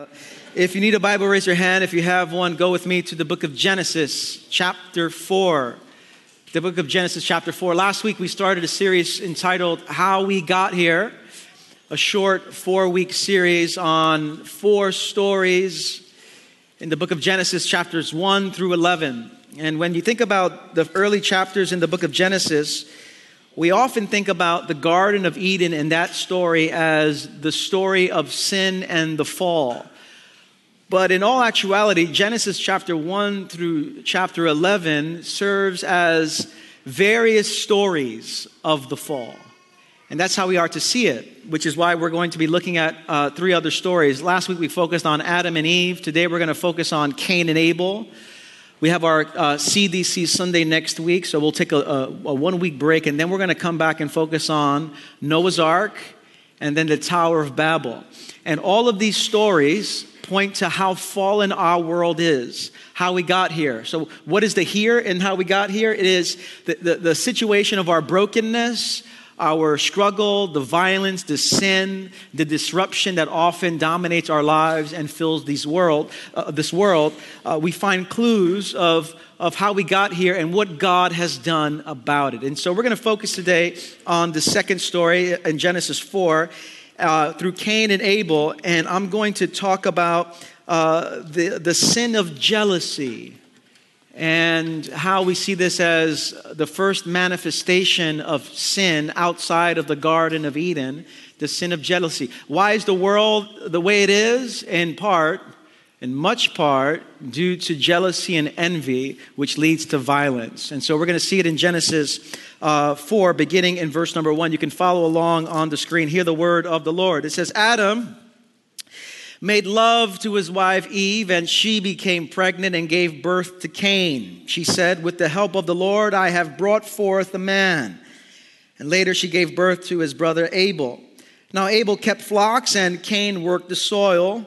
Uh, if you need a Bible, raise your hand. If you have one, go with me to the book of Genesis, chapter 4. The book of Genesis, chapter 4. Last week we started a series entitled How We Got Here, a short four week series on four stories in the book of Genesis, chapters 1 through 11. And when you think about the early chapters in the book of Genesis, we often think about the Garden of Eden and that story as the story of sin and the fall. But in all actuality, Genesis chapter 1 through chapter 11 serves as various stories of the fall. And that's how we are to see it, which is why we're going to be looking at uh, three other stories. Last week we focused on Adam and Eve. Today we're going to focus on Cain and Abel. We have our uh, CDC Sunday next week, so we'll take a, a, a one week break, and then we're going to come back and focus on Noah's Ark and then the Tower of Babel. And all of these stories point to how fallen our world is, how we got here. So, what is the here and how we got here? It is the, the, the situation of our brokenness, our struggle, the violence, the sin, the disruption that often dominates our lives and fills these world, uh, this world, uh, we find clues of, of how we got here and what God has done about it. And so we're going to focus today on the second story in Genesis 4 uh, through Cain and Abel, and I'm going to talk about uh, the, the sin of jealousy and how we see this as the first manifestation of sin outside of the Garden of Eden, the sin of jealousy. Why is the world the way it is? In part, in much part, due to jealousy and envy, which leads to violence. And so we're going to see it in Genesis uh, 4, beginning in verse number 1. You can follow along on the screen. Hear the word of the Lord. It says, Adam made love to his wife Eve, and she became pregnant and gave birth to Cain. She said, With the help of the Lord, I have brought forth a man. And later she gave birth to his brother Abel. Now Abel kept flocks, and Cain worked the soil.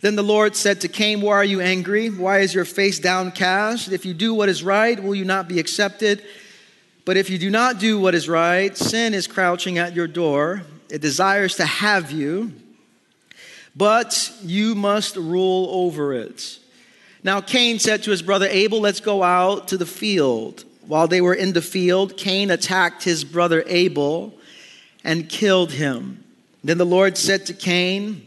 Then the Lord said to Cain, Why are you angry? Why is your face downcast? If you do what is right, will you not be accepted? But if you do not do what is right, sin is crouching at your door. It desires to have you, but you must rule over it. Now Cain said to his brother Abel, Let's go out to the field. While they were in the field, Cain attacked his brother Abel and killed him. Then the Lord said to Cain,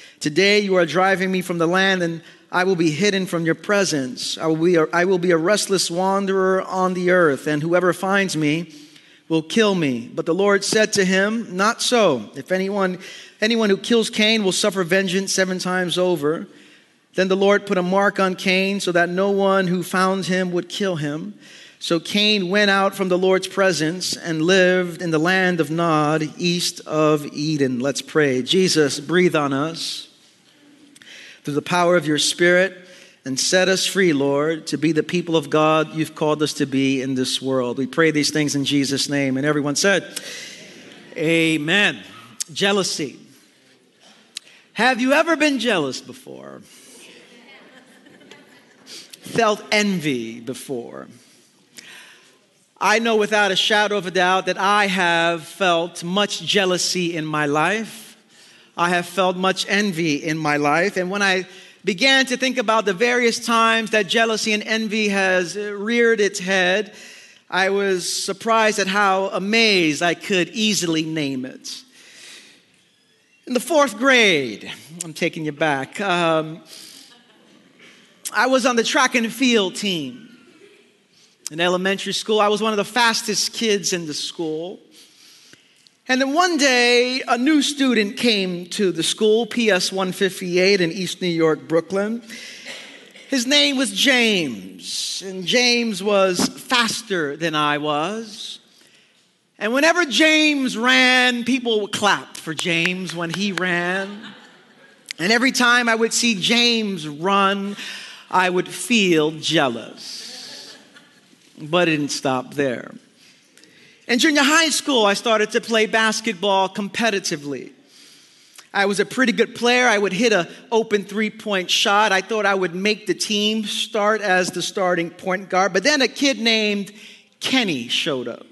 Today you are driving me from the land, and I will be hidden from your presence. I will be a, I will be a restless wanderer on the earth, and whoever finds me will kill me. But the Lord said to him, Not so. If anyone Anyone who kills Cain will suffer vengeance seven times over. Then the Lord put a mark on Cain so that no one who found him would kill him. So Cain went out from the Lord's presence and lived in the land of Nod, east of Eden. Let's pray. Jesus, breathe on us through the power of your Spirit and set us free, Lord, to be the people of God you've called us to be in this world. We pray these things in Jesus' name. And everyone said, Amen. Jealousy. Have you ever been jealous before? Felt envy before? I know without a shadow of a doubt that I have felt much jealousy in my life. I have felt much envy in my life. And when I began to think about the various times that jealousy and envy has reared its head, I was surprised at how amazed I could easily name it. In the fourth grade, I'm taking you back, um, I was on the track and field team. in elementary school. I was one of the fastest kids in the school. And then one day, a new student came to the school, PS 158 in East New York, Brooklyn. His name was James, and James was faster than I was. And whenever James ran, people would clap for James when he ran. And every time I would see James run, I would feel jealous. But it didn't stop there. In junior high school, I started to play basketball competitively. I was a pretty good player. I would hit an open three point shot. I thought I would make the team start as the starting point guard. But then a kid named Kenny showed up.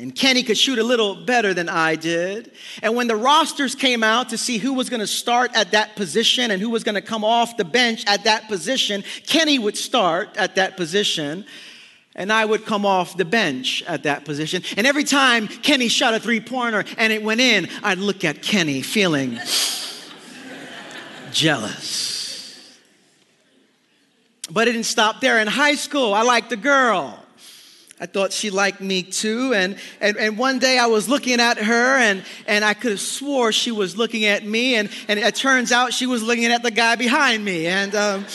And Kenny could shoot a little better than I did. And when the rosters came out to see who was going to start at that position and who was going to come off the bench at that position, Kenny would start at that position. And I would come off the bench at that position. And every time Kenny shot a three pointer and it went in, I'd look at Kenny feeling jealous. But it didn't stop there. In high school, I liked a girl. I thought she liked me too. And, and, and one day I was looking at her and, and I could have swore she was looking at me. And, and it turns out she was looking at the guy behind me. And um,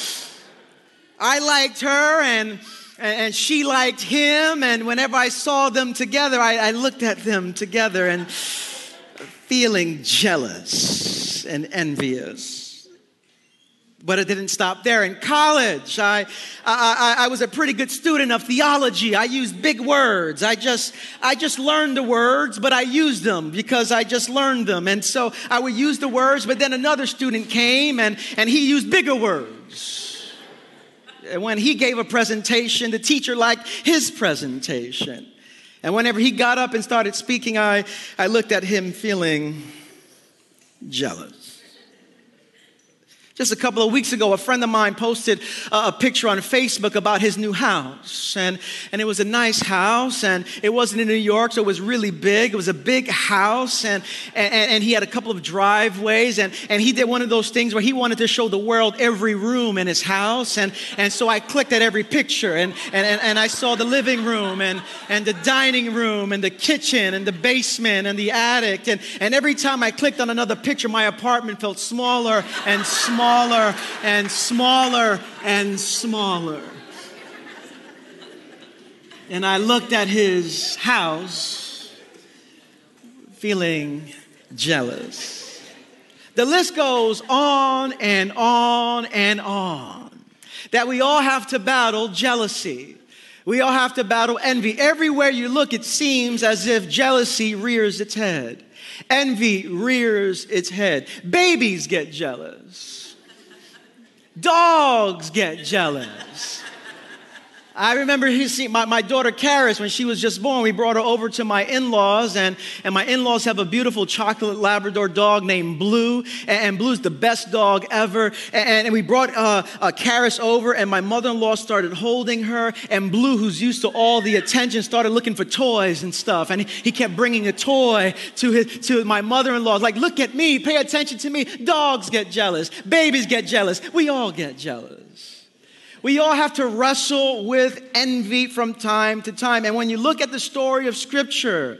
I liked her and, and she liked him. And whenever I saw them together, I, I looked at them together and feeling jealous and envious. But it didn't stop there. In college, I, I, I, was a pretty good student of theology. I used big words. I just, I just learned the words, but I used them because I just learned them. And so I would use the words, but then another student came and, and he used bigger words. And when he gave a presentation, the teacher liked his presentation. And whenever he got up and started speaking, I, I looked at him feeling jealous. Just a couple of weeks ago, a friend of mine posted a picture on Facebook about his new house. And, and it was a nice house, and it wasn't in New York, so it was really big. It was a big house, and, and, and he had a couple of driveways. And, and he did one of those things where he wanted to show the world every room in his house. And, and so I clicked at every picture, and, and, and I saw the living room, and, and the dining room, and the kitchen, and the basement, and the attic. And, and every time I clicked on another picture, my apartment felt smaller and smaller smaller and smaller and smaller. And I looked at his house feeling jealous. The list goes on and on and on. That we all have to battle jealousy. We all have to battle envy. Everywhere you look, it seems as if jealousy rears its head. Envy rears its head. Babies get jealous. Dogs get jealous. I remember my, my daughter Karis, when she was just born, we brought her over to my in laws, and, and my in laws have a beautiful chocolate Labrador dog named Blue, and, and Blue's the best dog ever. And, and we brought uh, uh, Karis over, and my mother in law started holding her, and Blue, who's used to all the attention, started looking for toys and stuff. And he, he kept bringing a toy to, his, to my mother in law, like, look at me, pay attention to me. Dogs get jealous, babies get jealous, we all get jealous. We all have to wrestle with envy from time to time. And when you look at the story of Scripture,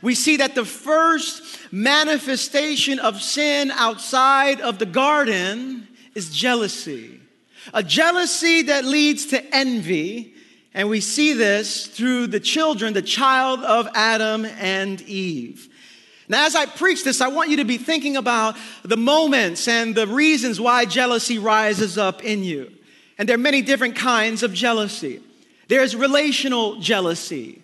we see that the first manifestation of sin outside of the garden is jealousy. A jealousy that leads to envy. And we see this through the children, the child of Adam and Eve. Now, as I preach this, I want you to be thinking about the moments and the reasons why jealousy rises up in you. And there are many different kinds of jealousy. There's relational jealousy,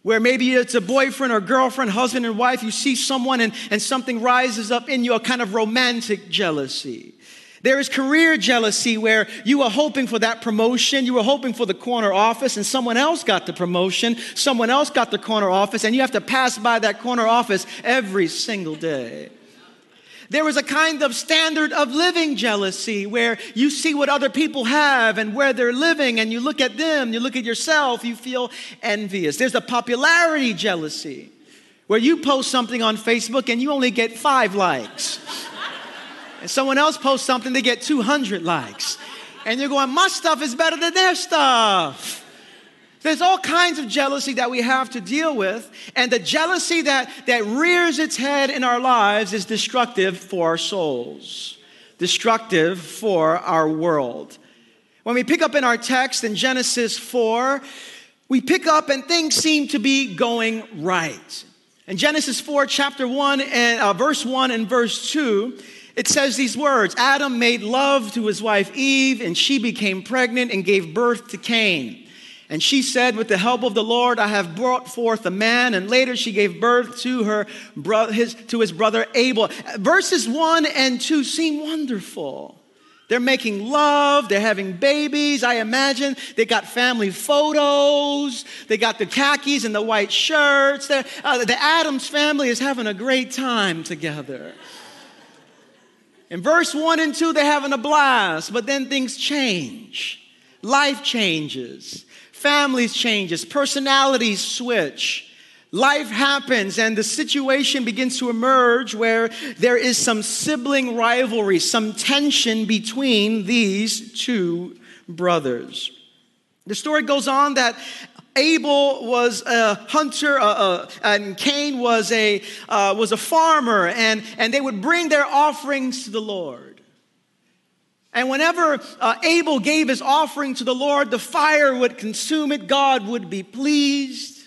where maybe it's a boyfriend or girlfriend, husband and wife, you see someone and, and something rises up in you, a kind of romantic jealousy. There is career jealousy where you were hoping for that promotion, you were hoping for the corner office, and someone else got the promotion, someone else got the corner office, and you have to pass by that corner office every single day. There was a kind of standard of living jealousy where you see what other people have and where they're living, and you look at them, you look at yourself, you feel envious. There's a popularity jealousy where you post something on Facebook and you only get five likes, and someone else posts something, they get 200 likes. And you're going, my stuff is better than their stuff. There's all kinds of jealousy that we have to deal with, and the jealousy that, that rears its head in our lives is destructive for our souls, destructive for our world. When we pick up in our text in Genesis 4, we pick up and things seem to be going right. In Genesis 4, chapter 1, and uh, verse 1 and verse 2, it says these words Adam made love to his wife Eve, and she became pregnant and gave birth to Cain. And she said, With the help of the Lord, I have brought forth a man. And later she gave birth to her bro- his, to his brother Abel. Verses 1 and 2 seem wonderful. They're making love, they're having babies, I imagine. They got family photos, they got the khakis and the white shirts. Uh, the Adams family is having a great time together. In verse 1 and 2, they're having a blast, but then things change. Life changes, families changes, personalities switch. Life happens and the situation begins to emerge where there is some sibling rivalry, some tension between these two brothers. The story goes on that Abel was a hunter, uh, uh, and Cain was a, uh, was a farmer, and, and they would bring their offerings to the Lord. And whenever uh, Abel gave his offering to the Lord, the fire would consume it, God would be pleased.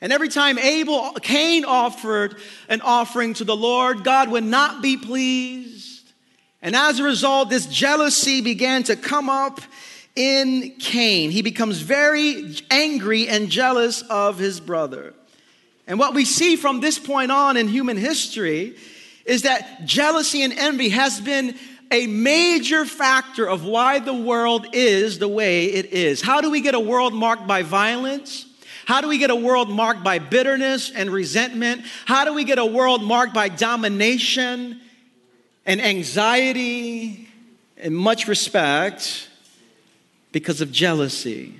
And every time Abel, Cain offered an offering to the Lord, God would not be pleased. And as a result, this jealousy began to come up in Cain. He becomes very angry and jealous of his brother. And what we see from this point on in human history is that jealousy and envy has been a major factor of why the world is the way it is. How do we get a world marked by violence? How do we get a world marked by bitterness and resentment? How do we get a world marked by domination and anxiety and much respect? because of jealousy.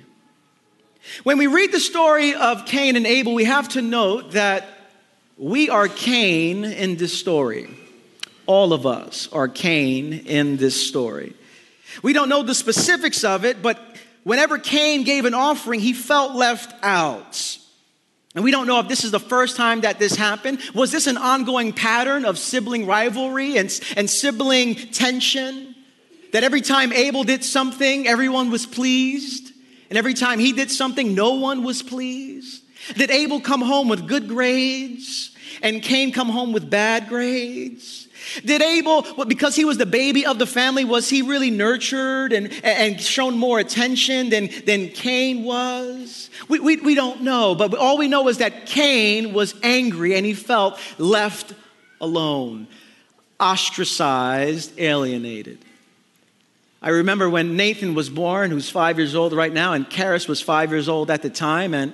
When we read the story of Cain and Abel, we have to note that we are Cain in this story. All of us are Cain in this story. We don't know the specifics of it, but whenever Cain gave an offering, he felt left out. And we don't know if this is the first time that this happened. Was this an ongoing pattern of sibling rivalry and, and sibling tension? That every time Abel did something, everyone was pleased. And every time he did something, no one was pleased. Did Abel come home with good grades and Cain come home with bad grades? Did Abel, because he was the baby of the family, was he really nurtured and, and shown more attention than, than Cain was? We, we, we don't know, but all we know is that Cain was angry and he felt left alone, ostracized, alienated. I remember when Nathan was born, who's five years old right now, and Karis was five years old at the time, and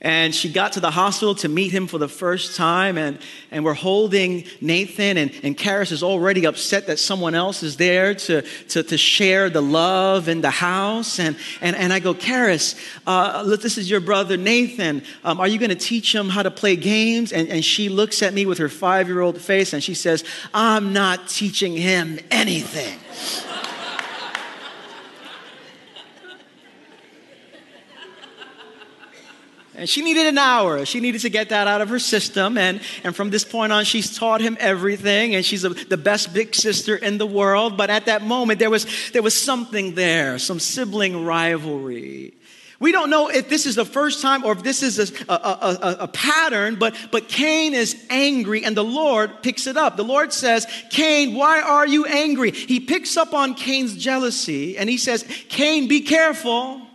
and she got to the hospital to meet him for the first time, and, and we're holding Nathan, and, and Karis is already upset that someone else is there to, to, to share the love in the house. And, and, and I go, Karis, uh, this is your brother Nathan. Um, are you going to teach him how to play games? And, and she looks at me with her five year old face, and she says, I'm not teaching him anything. And she needed an hour. She needed to get that out of her system. And, and from this point on, she's taught him everything. And she's a, the best big sister in the world. But at that moment, there was, there was something there, some sibling rivalry. We don't know if this is the first time or if this is a, a, a, a, pattern, but, but Cain is angry and the Lord picks it up. The Lord says, Cain, why are you angry? He picks up on Cain's jealousy and he says, Cain, be careful.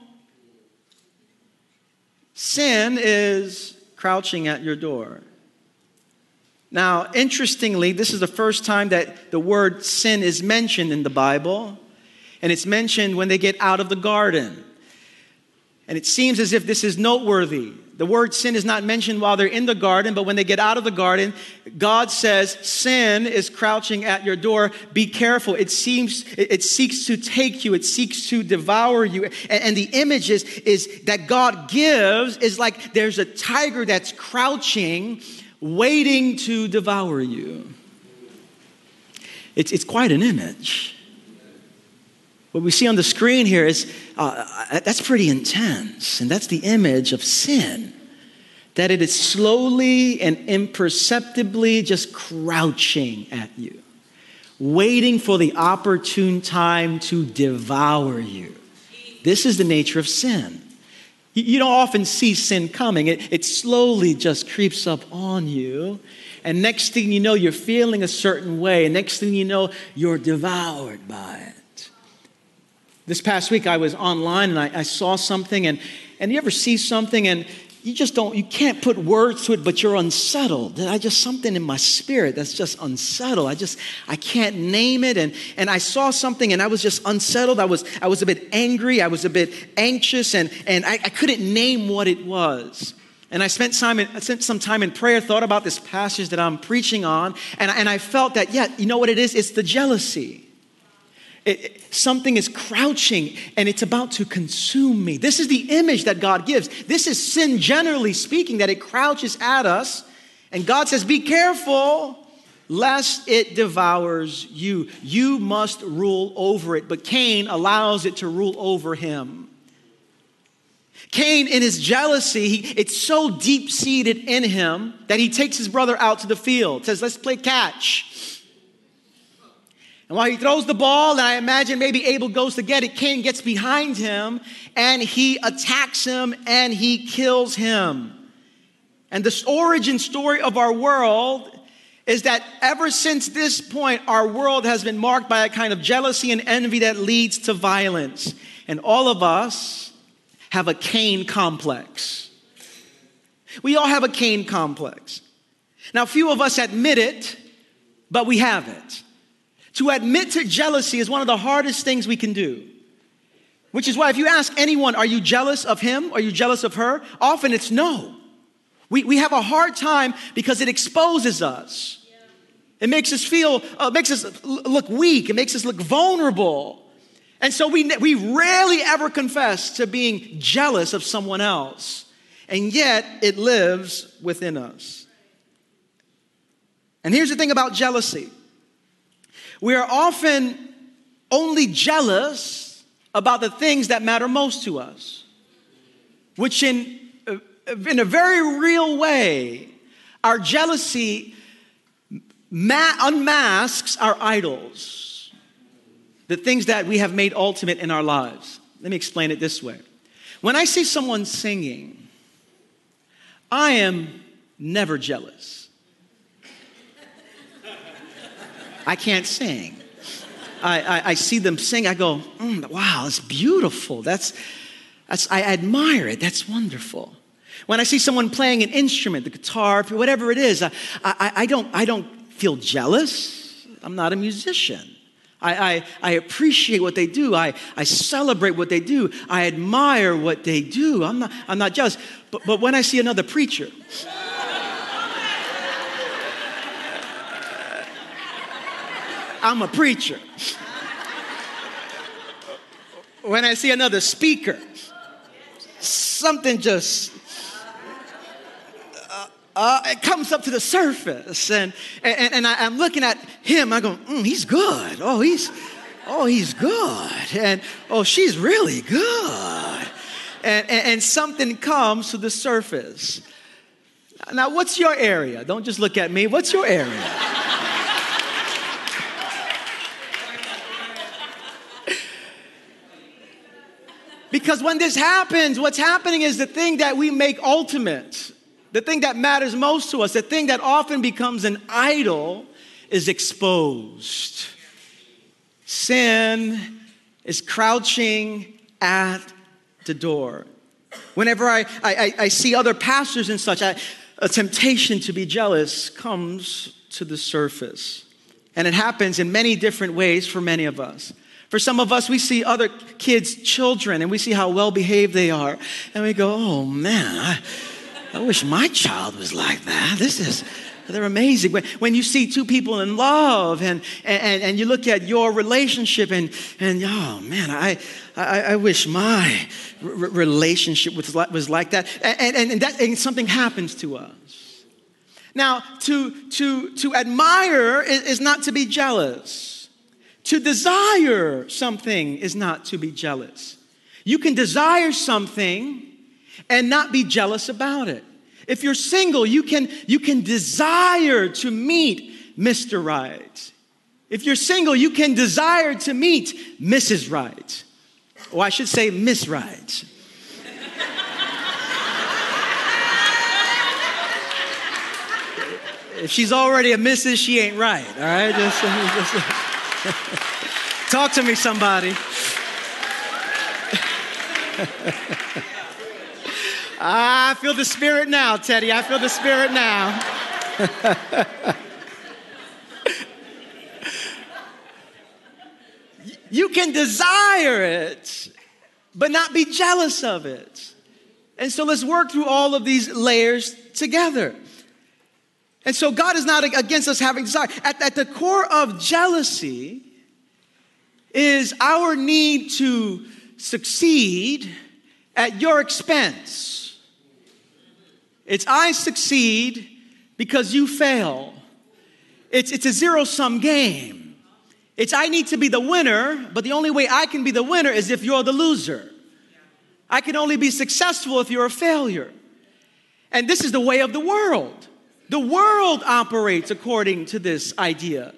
Sin is crouching at your door. Now, interestingly, this is the first time that the word sin is mentioned in the Bible, and it's mentioned when they get out of the garden. And it seems as if this is noteworthy. The word sin is not mentioned while they're in the garden, but when they get out of the garden, God says, Sin is crouching at your door. Be careful. It seems, it, seeks to take you, it seeks to devour you. And, and the image is, is that God gives is like there's a tiger that's crouching, waiting to devour you. It's, it's quite an image. What we see on the screen here is uh, uh, that's pretty intense, and that's the image of sin. That it is slowly and imperceptibly just crouching at you, waiting for the opportune time to devour you. This is the nature of sin. You don't often see sin coming, it, it slowly just creeps up on you. And next thing you know, you're feeling a certain way. And next thing you know, you're devoured by it. This past week, I was online and I, I, saw something, and, and you ever see something and you just don't, you can't put words to it, but you're unsettled. I just, something in my spirit that's just unsettled. I just, I can't name it. And, and I saw something and I was just unsettled. I was, I was a bit angry. I was a bit anxious and, and I, I couldn't name what it was. And I spent, time in, I spent some time in prayer, thought about this passage that I'm preaching on, and, and I felt that, yeah, you know what it is? It's the jealousy. It, something is crouching and it's about to consume me. This is the image that God gives. This is sin, generally speaking, that it crouches at us. And God says, Be careful lest it devours you. You must rule over it. But Cain allows it to rule over him. Cain, in his jealousy, he, it's so deep seated in him that he takes his brother out to the field, says, Let's play catch. And while he throws the ball, and I imagine maybe Abel goes to get it, Cain gets behind him and he attacks him and he kills him. And the origin story of our world is that ever since this point, our world has been marked by a kind of jealousy and envy that leads to violence. And all of us have a Cain complex. We all have a Cain complex. Now, few of us admit it, but we have it. To admit to jealousy is one of the hardest things we can do. Which is why, if you ask anyone, are you jealous of him? Are you jealous of her? Often it's no. We, we have a hard time because it exposes us. It makes us feel, uh, makes us look weak. It makes us look vulnerable. And so we, we rarely ever confess to being jealous of someone else. And yet it lives within us. And here's the thing about jealousy we are often only jealous about the things that matter most to us, which in, uh, in a very real way, our jealousy ma- unmasks our idols, the things that we have made ultimate in our lives. Let me explain it this way. When I see someone singing, I am never jealous. I can't sing. I, I, I see them sing, I go, mm, wow, it's beautiful. That's, that's, I admire it. That's wonderful. When I see someone playing an instrument, the guitar, whatever it is, I, I, I, don't, I don't feel jealous. I'm not a musician. I, I, I appreciate what they do. I, I celebrate what they do. I admire what they do. I'm not, I'm not jealous. But, but when I see another preacher, I'm a preacher. When I see another speaker, something just uh, uh, it comes up to the surface, and and, and I, am looking at him. I go, mm, he's good. Oh, he's oh he's good, and oh she's really good, and, and, and something comes to the surface. Now, what's your area? Don't just look at me. What's your area? Because when this happens, what's happening is the thing that we make ultimate, the thing that matters most to us, the thing that often becomes an idol is exposed. Sin is crouching at the door. Whenever I, I, I see other pastors and such, I, a temptation to be jealous comes to the surface. And it happens in many different ways for many of us. For some of us, we see other kids' children and we see how well behaved they are. And we go, oh man, I, I wish my child was like that. This is, they're amazing. When, when you see two people in love and, and, and you look at your relationship and, and oh man, I, I, I wish my relationship was like, was like that. And, and, and, that. and something happens to us. Now, to, to, to admire is, is not to be jealous. To desire something is not to be jealous. You can desire something and not be jealous about it. If you're single, you can, you can desire to meet Mr. Right. If you're single, you can desire to meet Mrs. Right. Or I should say, Miss Right. if she's already a Mrs., she ain't right, all right? Just, just, talk to me, somebody. I feel the spirit now, Teddy. I feel the spirit now. you can desire it, but not be jealous of it. And so let's work through all of these layers together. And so God is not against us having desire. At, at the core of jealousy is our need to succeed at your expense. It's I succeed because you fail. It's, it's a zero sum game. It's I need to be the winner, but the only way I can be the winner is if you're the loser. I can only be successful if you're a failure. And this is the way of the world. The world operates according to this idea.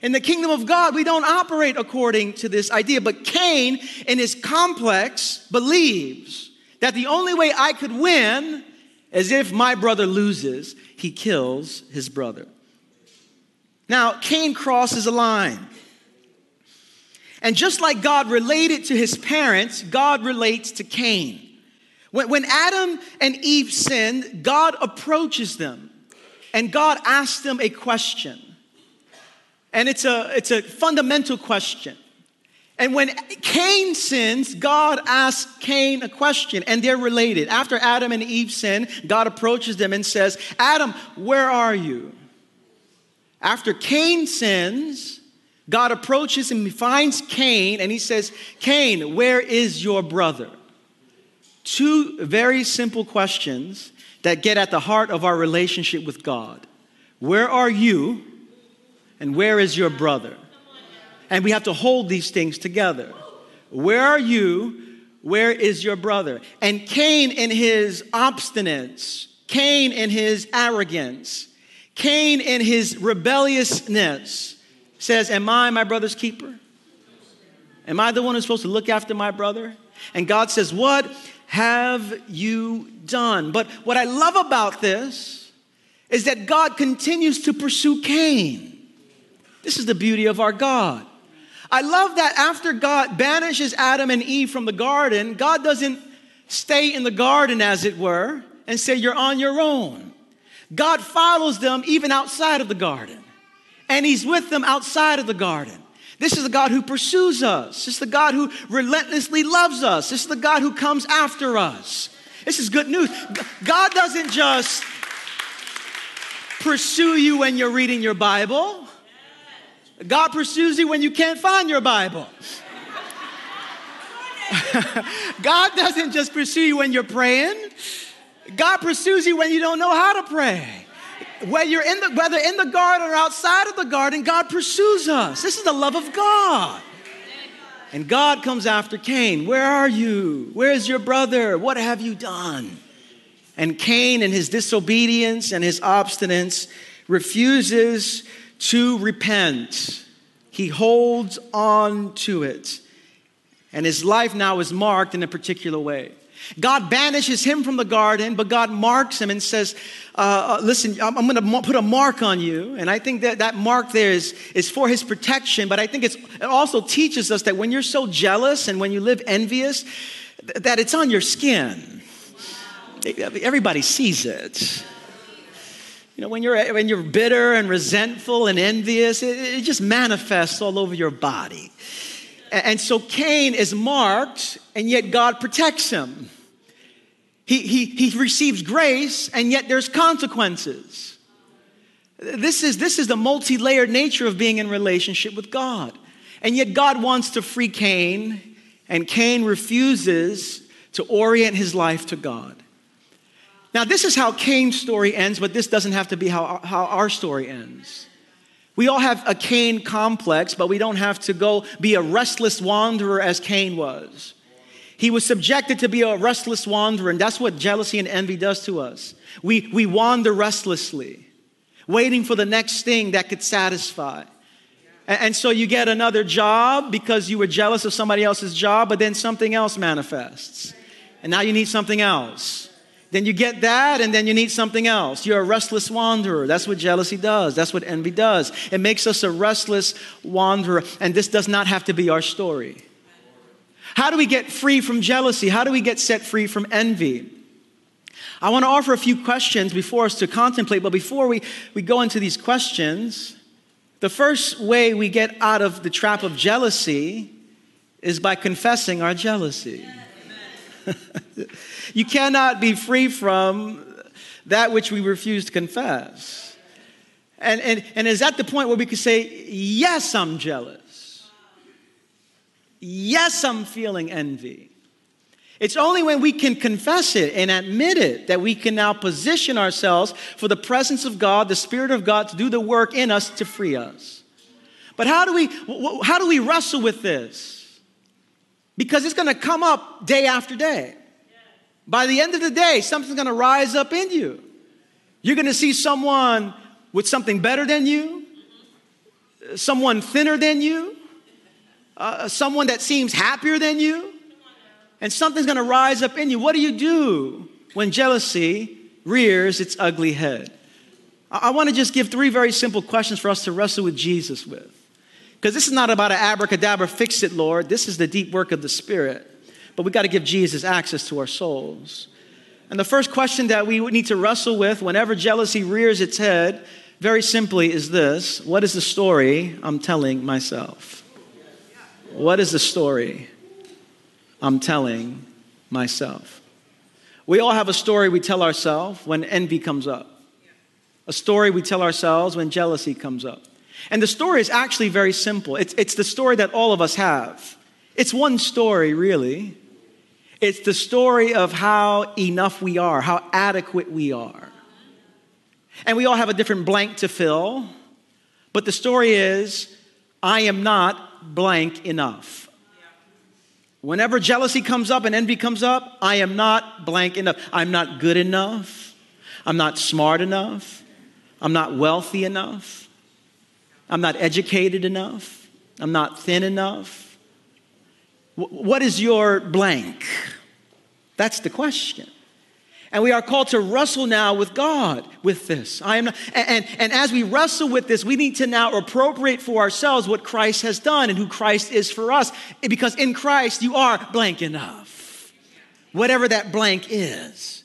In the kingdom of God, we don't operate according to this idea. But Cain, in his complex, believes that the only way I could win is if my brother loses, he kills his brother. Now, Cain crosses a line. And just like God related to his parents, God relates to Cain. When, when Adam and Eve sinned, God approaches them and God asks them a question. And it's a, it's a fundamental question. And when Cain sins, God asks Cain a question, and they're related. After Adam and Eve sin, God approaches them and says, Adam, where are you? After Cain sins, God approaches he finds Cain, and he says, Cain, where is your brother? Two very simple questions that get at the heart of our relationship with God. Where are you? And where is your brother? And we have to hold these things together. Where are you? Where is your brother? And Cain, in his obstinance, Cain, in his arrogance, Cain, in his rebelliousness, says, Am I my brother's keeper? Am I the one who's supposed to look after my brother? And God says, What have you done? But what I love about this is that God continues to pursue Cain. This is the beauty of our God. I love that after God banishes Adam and Eve from the garden, God doesn't stay in the garden, as it were, and say, You're on your own. God follows them even outside of the garden, and He's with them outside of the garden. This is the God who pursues us. This is the God who relentlessly loves us. This is the God who comes after us. This is good news. God doesn't just pursue you when you're reading your Bible. God pursues you when you can't find your Bible. God doesn't just pursue you when you're praying. God pursues you when you don't know how to pray. Whether you're in the, whether in the garden or outside of the garden, God pursues us. This is the love of God. And God comes after Cain. Where are you? Where's your brother? What have you done? And Cain, in his disobedience and his obstinance, refuses to repent. He holds on to it. And his life now is marked in a particular way. God banishes him from the garden, but God marks him and says, uh, uh Listen, I'm, I'm going to put a mark on you. And I think that that mark there is, is for his protection, but I think it also teaches us that when you're so jealous and when you live envious, that it's on your skin. Everybody sees it. You know, when you're, when you're bitter and resentful and envious, it, it just manifests all over your body. And so Cain is marked, and yet God protects him. He, he, he receives grace, and yet there's consequences. This is, this is the multi layered nature of being in relationship with God. And yet God wants to free Cain, and Cain refuses to orient his life to God. Now, this is how Cain's story ends, but this doesn't have to be how, how our story ends. We all have a Cain complex, but we don't have to go be a restless wanderer as Cain was. He was subjected to be a restless wanderer, and that's what jealousy and envy does to us. We, we wander restlessly, waiting for the next thing that could satisfy. And, and so you get another job because you were jealous of somebody else's job, but then something else manifests. And now you need something else. Then you get that, and then you need something else. You're a restless wanderer. That's what jealousy does. That's what envy does. It makes us a restless wanderer, and this does not have to be our story. How do we get free from jealousy? How do we get set free from envy? I want to offer a few questions before us to contemplate, but before we, we go into these questions, the first way we get out of the trap of jealousy is by confessing our jealousy. You cannot be free from that which we refuse to confess. And, and, and is that the point where we could say, Yes, I'm jealous. Yes, I'm feeling envy. It's only when we can confess it and admit it that we can now position ourselves for the presence of God, the Spirit of God, to do the work in us to free us. But how do we, how do we wrestle with this? Because it's going to come up day after day. By the end of the day, something's gonna rise up in you. You're gonna see someone with something better than you, someone thinner than you, uh, someone that seems happier than you, and something's gonna rise up in you. What do you do when jealousy rears its ugly head? I, I wanna just give three very simple questions for us to wrestle with Jesus with. Because this is not about an abracadabra, fix it, Lord. This is the deep work of the Spirit but we got to give Jesus access to our souls. And the first question that we need to wrestle with whenever jealousy rears its head, very simply, is this What is the story I'm telling myself? What is the story I'm telling myself? We all have a story we tell ourselves when envy comes up, a story we tell ourselves when jealousy comes up. And the story is actually very simple. It's, it's the story that all of us have. It's one story, really. It's the story of how enough we are, how adequate we are. And we all have a different blank to fill, but the story is I am not blank enough. Whenever jealousy comes up and envy comes up, I am not blank enough. I'm not good enough. I'm not smart enough. I'm not wealthy enough. I'm not educated enough. I'm not thin enough. What is your blank? That's the question. And we are called to wrestle now with God with this. I am not, and, and, as we wrestle with this, we need to now appropriate for ourselves what Christ has done and who Christ is for us. Because in Christ, you are blank enough. Whatever that blank is.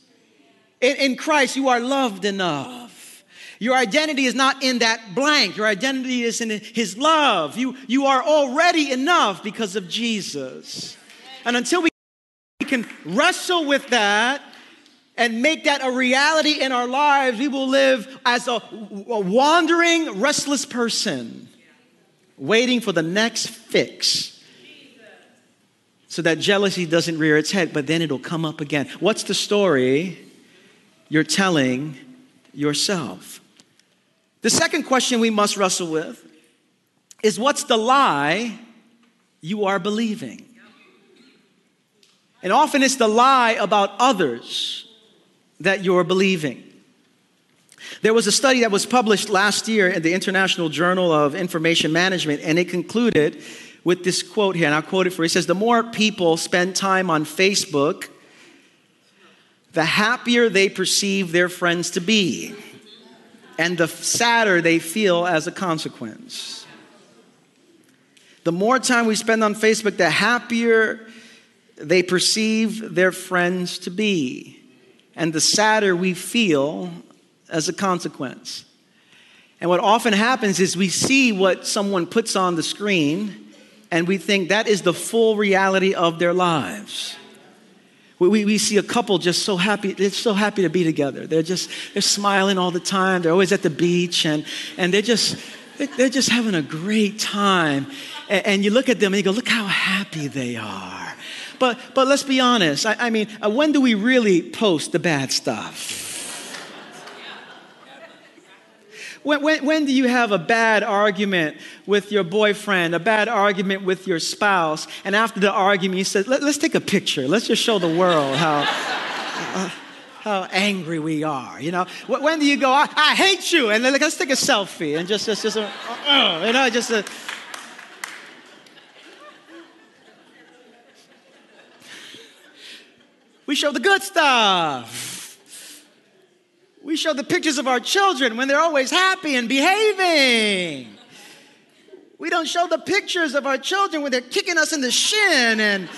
In, in Christ, you are loved enough. Your identity is not in that blank. Your identity is in His love. You, you are already enough because of Jesus. And until we can wrestle with that and make that a reality in our lives, we will live as a, a wandering, restless person, waiting for the next fix so that jealousy doesn't rear its head, but then it'll come up again. What's the story you're telling yourself? The second question we must wrestle with is what's the lie you are believing? And often it's the lie about others that you're believing. There was a study that was published last year in the International Journal of Information Management, and it concluded with this quote here, and I'll quote it for you. It says, The more people spend time on Facebook, the happier they perceive their friends to be and the sadder they feel as a consequence. The more time we spend on Facebook, the happier they perceive their friends to be, and the sadder we feel as a consequence. And what often happens is we see what someone puts on the screen, and we think that is the full reality of their lives. We, we see a couple just so happy, they're so happy to be together. They're just, they're smiling all the time. They're always at the beach and, and they're just, they're just having a great time. And, and you look at them and you go, look how happy they are. But, but let's be honest. I, I mean, uh, when do we really post the bad stuff? When, when, when, do you have a bad argument with your boyfriend, a bad argument with your spouse, and after the argument you said, Let, us take a picture. Let's just show the world how, uh, how angry we are. You know, when do you go, I, I hate you, and then like, let's take a selfie and just, just, just uh, uh, you know, just. Uh, we show the good stuff. We show the pictures of our children when they're always happy and behaving. We don't show the pictures of our children when they're kicking us in the shin and,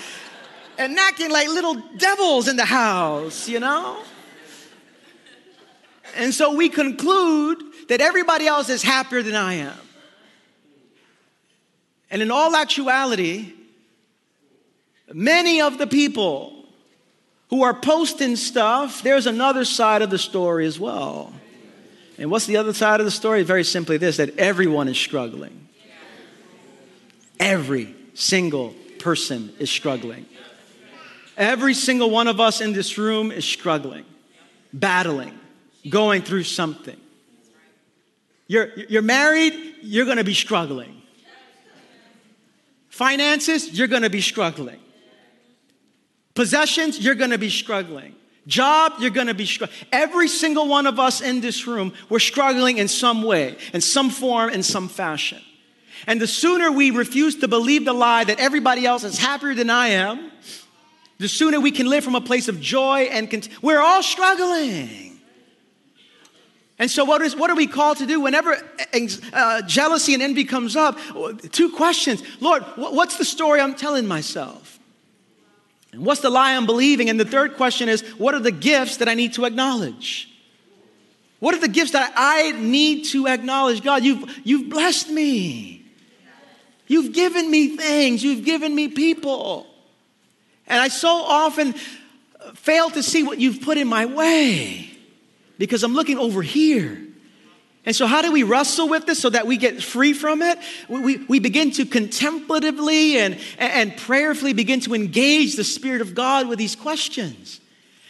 and acting like little devils in the house, you know? And so we conclude that everybody else is happier than I am. And in all actuality, many of the people who are posting stuff, there's another side of the story as well. And what's the other side of the story? Very simply this that everyone is struggling. Every single person is struggling. Every single one of us in this room is struggling, battling, going through something. You're, you're married, you're gonna be struggling. Finances, you're gonna be struggling. Possessions, you're gonna be struggling. Job, you're gonna be struggling. Every single one of us in this room, we're struggling in some way, in some form, in some fashion. And the sooner we refuse to believe the lie that everybody else is happier than I am, the sooner we can live from a place of joy and cont- we're all struggling. And so, what, is, what are we called to do whenever uh, jealousy and envy comes up? Two questions Lord, what's the story I'm telling myself? And what's the lie I'm believing? And the third question is what are the gifts that I need to acknowledge? What are the gifts that I need to acknowledge? God, you've, you've blessed me. You've given me things. You've given me people. And I so often fail to see what you've put in my way because I'm looking over here. And so, how do we wrestle with this so that we get free from it? We, we begin to contemplatively and, and prayerfully begin to engage the Spirit of God with these questions.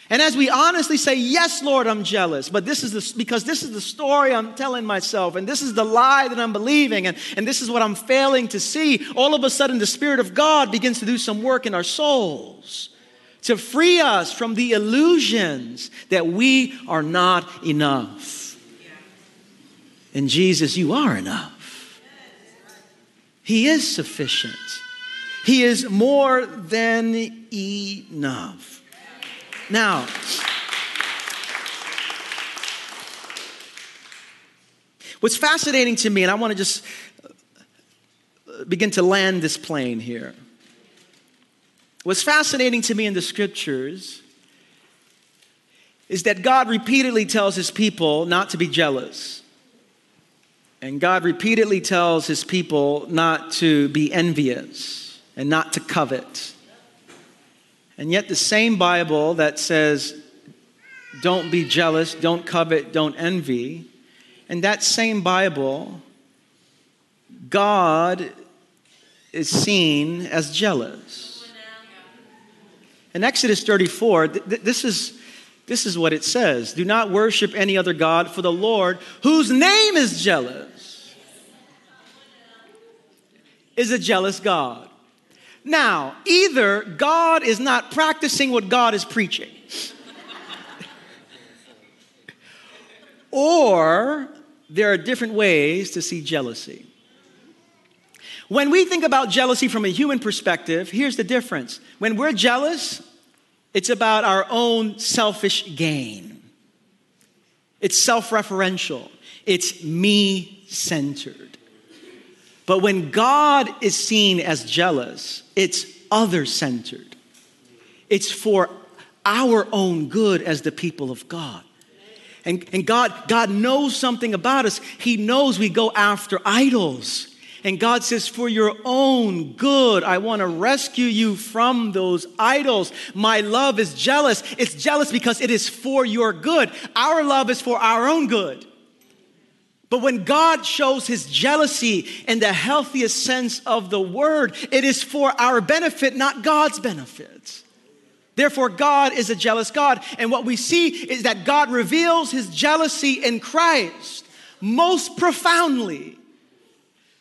And as we honestly say, Yes, Lord, I'm jealous, but this is the, because this is the story I'm telling myself, and this is the lie that I'm believing, and, and this is what I'm failing to see, all of a sudden the Spirit of God begins to do some work in our souls to free us from the illusions that we are not enough. In Jesus, you are enough. He is sufficient. He is more than enough. Now, what's fascinating to me, and I want to just begin to land this plane here. What's fascinating to me in the scriptures is that God repeatedly tells his people not to be jealous. And God repeatedly tells his people not to be envious and not to covet. And yet, the same Bible that says, don't be jealous, don't covet, don't envy, and that same Bible, God is seen as jealous. In Exodus 34, th- this is this is what it says Do not worship any other God, for the Lord, whose name is jealous, is a jealous God. Now, either God is not practicing what God is preaching, or there are different ways to see jealousy. When we think about jealousy from a human perspective, here's the difference. When we're jealous, it's about our own selfish gain. It's self referential. It's me centered. But when God is seen as jealous, it's other centered. It's for our own good as the people of God. And, and God, God knows something about us. He knows we go after idols. And God says, For your own good, I want to rescue you from those idols. My love is jealous. It's jealous because it is for your good. Our love is for our own good. But when God shows his jealousy in the healthiest sense of the word, it is for our benefit, not God's benefit. Therefore, God is a jealous God. And what we see is that God reveals his jealousy in Christ most profoundly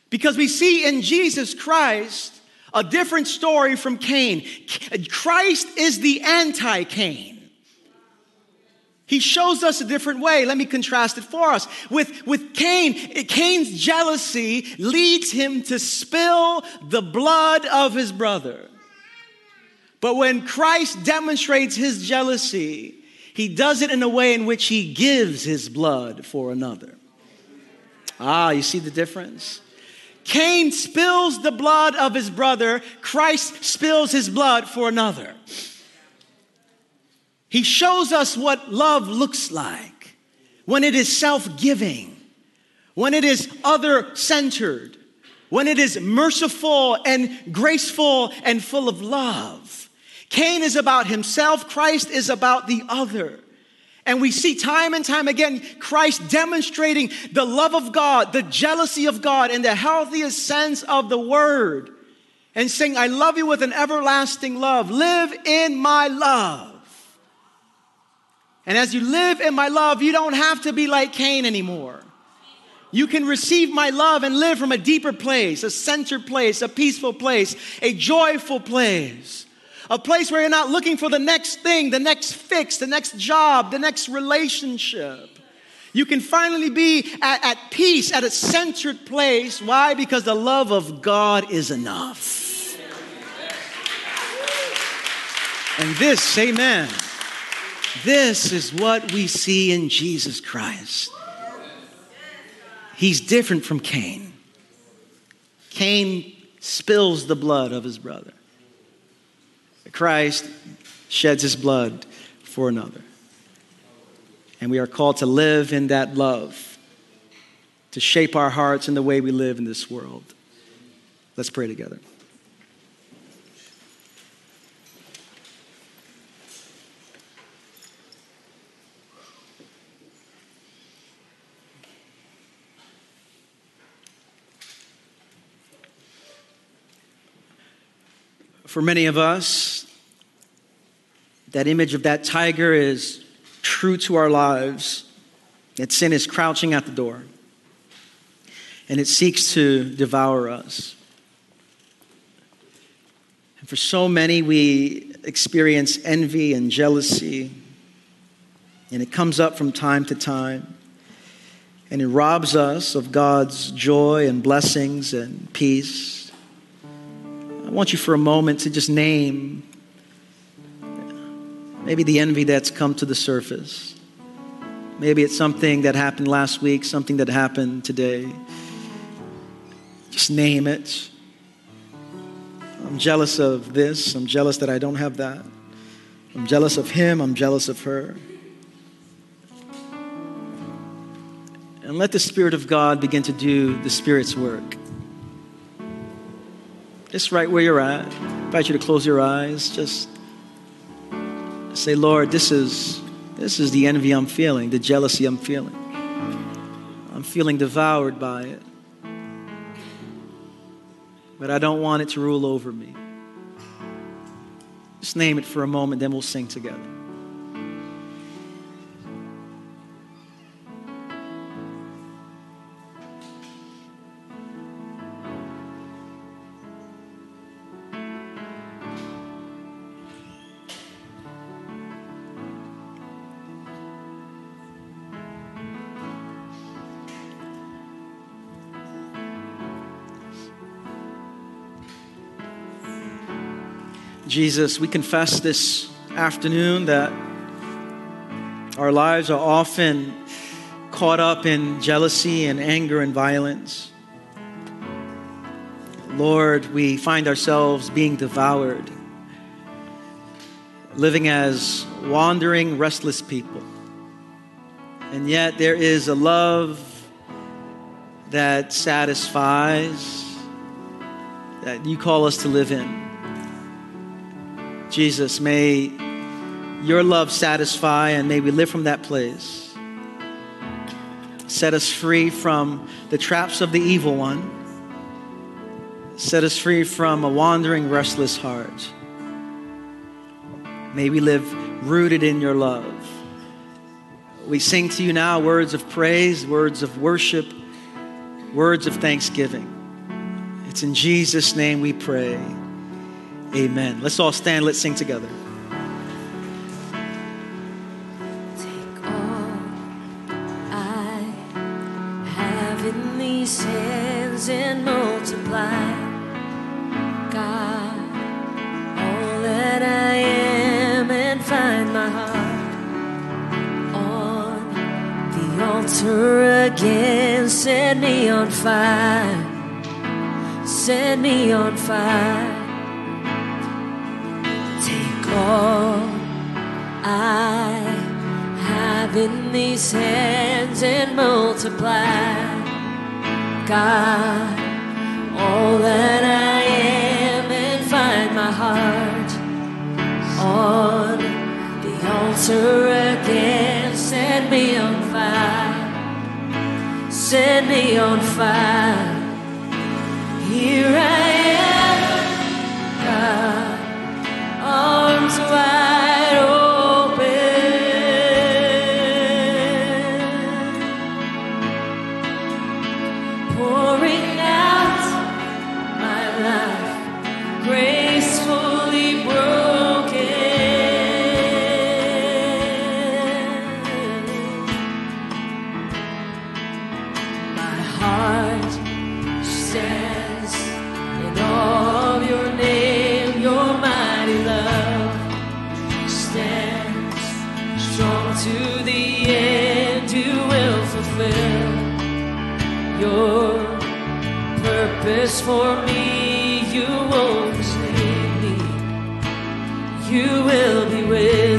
because we see in Jesus Christ a different story from Cain. Christ is the anti Cain. He shows us a different way. Let me contrast it for us. With, with Cain, Cain's jealousy leads him to spill the blood of his brother. But when Christ demonstrates his jealousy, he does it in a way in which he gives his blood for another. Ah, you see the difference? Cain spills the blood of his brother, Christ spills his blood for another. He shows us what love looks like when it is self giving, when it is other centered, when it is merciful and graceful and full of love. Cain is about himself, Christ is about the other. And we see time and time again Christ demonstrating the love of God, the jealousy of God, in the healthiest sense of the word, and saying, I love you with an everlasting love. Live in my love. And as you live in my love, you don't have to be like Cain anymore. You can receive my love and live from a deeper place, a centered place, a peaceful place, a joyful place. A place where you're not looking for the next thing, the next fix, the next job, the next relationship. You can finally be at, at peace, at a centered place. Why? Because the love of God is enough. And this, amen. This is what we see in Jesus Christ. He's different from Cain. Cain spills the blood of his brother. Christ sheds his blood for another. And we are called to live in that love, to shape our hearts in the way we live in this world. Let's pray together. For many of us, that image of that tiger is true to our lives. That sin is crouching at the door and it seeks to devour us. And for so many, we experience envy and jealousy, and it comes up from time to time, and it robs us of God's joy and blessings and peace. I want you for a moment to just name maybe the envy that's come to the surface. Maybe it's something that happened last week, something that happened today. Just name it. I'm jealous of this. I'm jealous that I don't have that. I'm jealous of him. I'm jealous of her. And let the Spirit of God begin to do the Spirit's work. Just right where you're at. I invite you to close your eyes. Just say, Lord, this is, this is the envy I'm feeling, the jealousy I'm feeling. I'm feeling devoured by it. But I don't want it to rule over me. Just name it for a moment, then we'll sing together. Jesus, we confess this afternoon that our lives are often caught up in jealousy and anger and violence. Lord, we find ourselves being devoured, living as wandering, restless people. And yet there is a love that satisfies, that you call us to live in. Jesus, may your love satisfy and may we live from that place. Set us free from the traps of the evil one. Set us free from a wandering, restless heart. May we live rooted in your love, we sing to you now words of praise, words of worship, words of thanksgiving. It's in Jesus' name we pray. Amen. Let's all stand, let's sing together. Take all I have in these hands and multiply, God, all that I am and find my heart on the altar again. Set me on fire, set me on fire. All I have in these hands and multiply, God, all that I am and find my heart on the altar again. Set me on fire, set me on fire. Here I am, God arms wide purpose for me. You won't forsake me. You will be with me.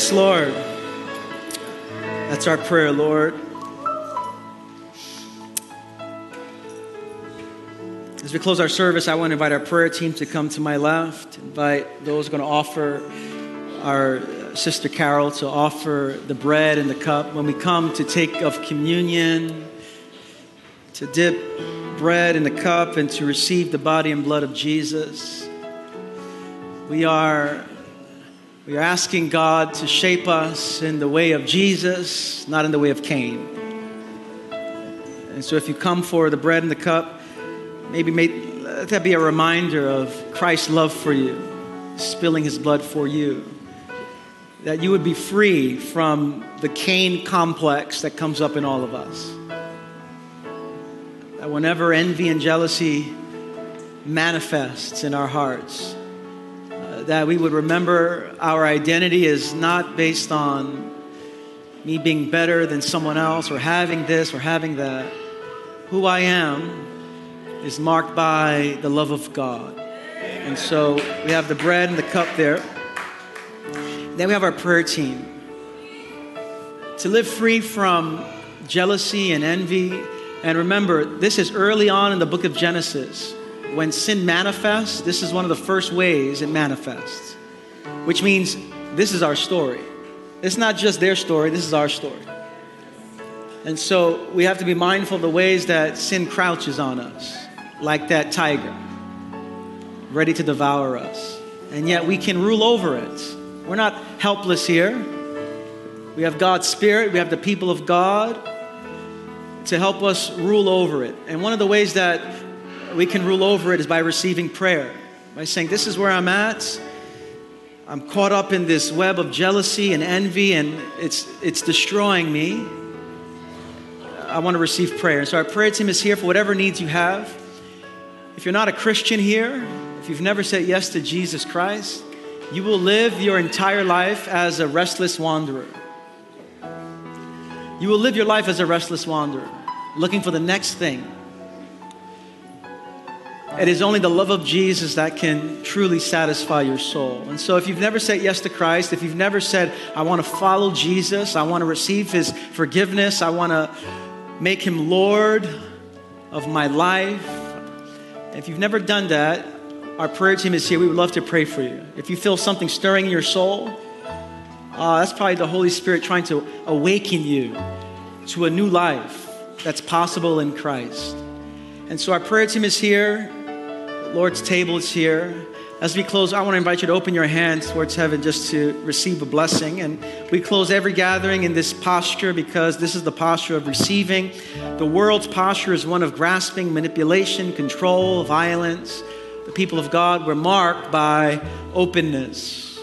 Yes, Lord. That's our prayer, Lord. As we close our service, I want to invite our prayer team to come to my left, invite those going to offer our sister Carol to offer the bread and the cup. When we come to take of communion, to dip bread in the cup and to receive the body and blood of Jesus, we are we are asking God to shape us in the way of Jesus, not in the way of Cain. And so if you come for the bread and the cup, maybe let that be a reminder of Christ's love for you, spilling his blood for you. That you would be free from the Cain complex that comes up in all of us. That whenever envy and jealousy manifests in our hearts, that we would remember our identity is not based on me being better than someone else or having this or having that. Who I am is marked by the love of God. And so we have the bread and the cup there. Then we have our prayer team. To live free from jealousy and envy. And remember, this is early on in the book of Genesis when sin manifests, this is one of the first ways it manifests, which means this is our story. It's not just their story, this is our story. And so we have to be mindful of the ways that sin crouches on us, like that tiger, ready to devour us. And yet we can rule over it. We're not helpless here. We have God's Spirit, we have the people of God to help us rule over it. And one of the ways that we can rule over it is by receiving prayer, by saying, This is where I'm at. I'm caught up in this web of jealousy and envy, and it's, it's destroying me. I want to receive prayer. And so our prayer team is here for whatever needs you have. If you're not a Christian here, if you've never said yes to Jesus Christ, you will live your entire life as a restless wanderer. You will live your life as a restless wanderer, looking for the next thing, it is only the love of Jesus that can truly satisfy your soul. And so, if you've never said yes to Christ, if you've never said, I want to follow Jesus, I want to receive his forgiveness, I want to make him Lord of my life, if you've never done that, our prayer team is here. We would love to pray for you. If you feel something stirring in your soul, uh, that's probably the Holy Spirit trying to awaken you to a new life that's possible in Christ. And so, our prayer team is here. Lord's table is here. As we close, I want to invite you to open your hands towards heaven just to receive a blessing. And we close every gathering in this posture because this is the posture of receiving. The world's posture is one of grasping, manipulation, control, violence. The people of God were marked by openness,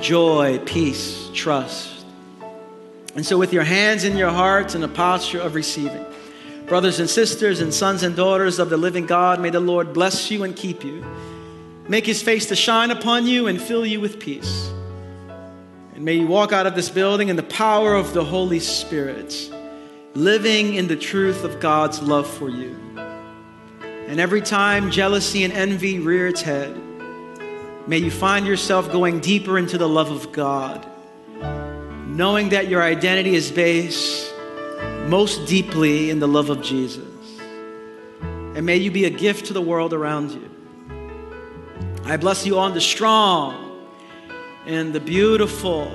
joy, peace, trust. And so, with your hands in your hearts in a posture of receiving, Brothers and sisters and sons and daughters of the living God, may the Lord bless you and keep you, make his face to shine upon you and fill you with peace. And may you walk out of this building in the power of the Holy Spirit, living in the truth of God's love for you. And every time jealousy and envy rear its head, may you find yourself going deeper into the love of God, knowing that your identity is based most deeply in the love of Jesus. And may you be a gift to the world around you. I bless you on the strong and the beautiful,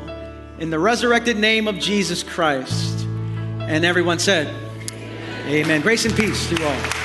in the resurrected name of Jesus Christ. And everyone said, Amen. Amen. Grace and peace to all.